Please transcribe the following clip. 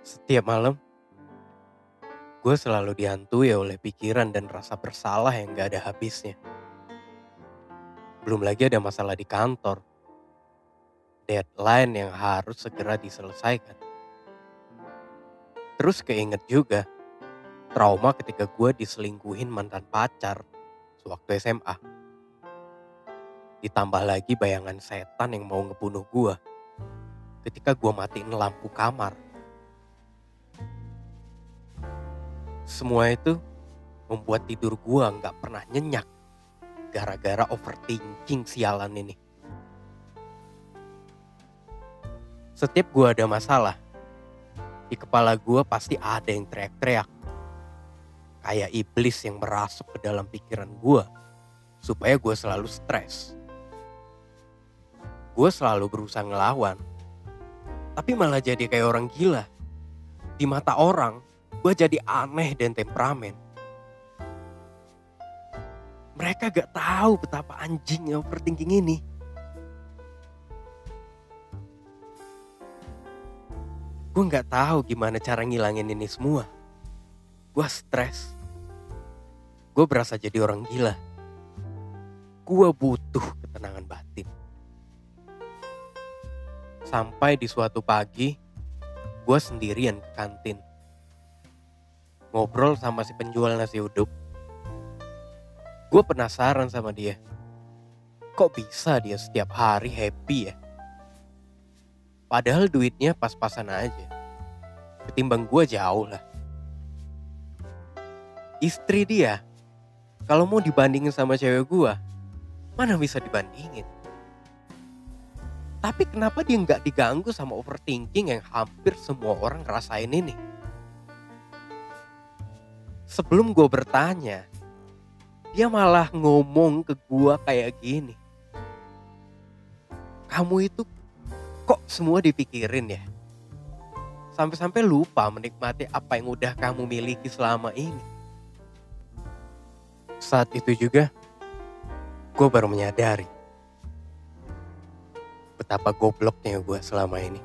Setiap malam, gue selalu dihantui oleh pikiran dan rasa bersalah yang gak ada habisnya. Belum lagi ada masalah di kantor, deadline yang harus segera diselesaikan. Terus keinget juga trauma ketika gue diselingkuhin mantan pacar sewaktu SMA. Ditambah lagi bayangan setan yang mau ngebunuh gue ketika gue matiin lampu kamar. Semua itu membuat tidur gue nggak pernah nyenyak gara-gara overthinking sialan ini. Setiap gue ada masalah, di kepala gue pasti ada yang teriak-teriak. Kayak iblis yang merasuk ke dalam pikiran gue supaya gue selalu stres. Gue selalu berusaha ngelawan, tapi malah jadi kayak orang gila. Di mata orang, gue jadi aneh dan temperamen. Mereka gak tahu betapa anjingnya overthinking ini. Gue gak tahu gimana cara ngilangin ini semua. Gue stres. Gue berasa jadi orang gila. Gue butuh ketenangan batin. Sampai di suatu pagi, gue sendirian ke kantin. Ngobrol sama si penjual nasi uduk. Gue penasaran sama dia. Kok bisa dia setiap hari happy ya? Padahal duitnya pas-pasan aja. Ketimbang gue jauh lah. Istri dia, kalau mau dibandingin sama cewek gue, mana bisa dibandingin? Tapi kenapa dia nggak diganggu sama overthinking yang hampir semua orang rasain ini? Sebelum gue bertanya, dia malah ngomong ke gue kayak gini. Kamu itu kok semua dipikirin ya? Sampai-sampai lupa menikmati apa yang udah kamu miliki selama ini. Saat itu juga, gue baru menyadari betapa gobloknya gue selama ini.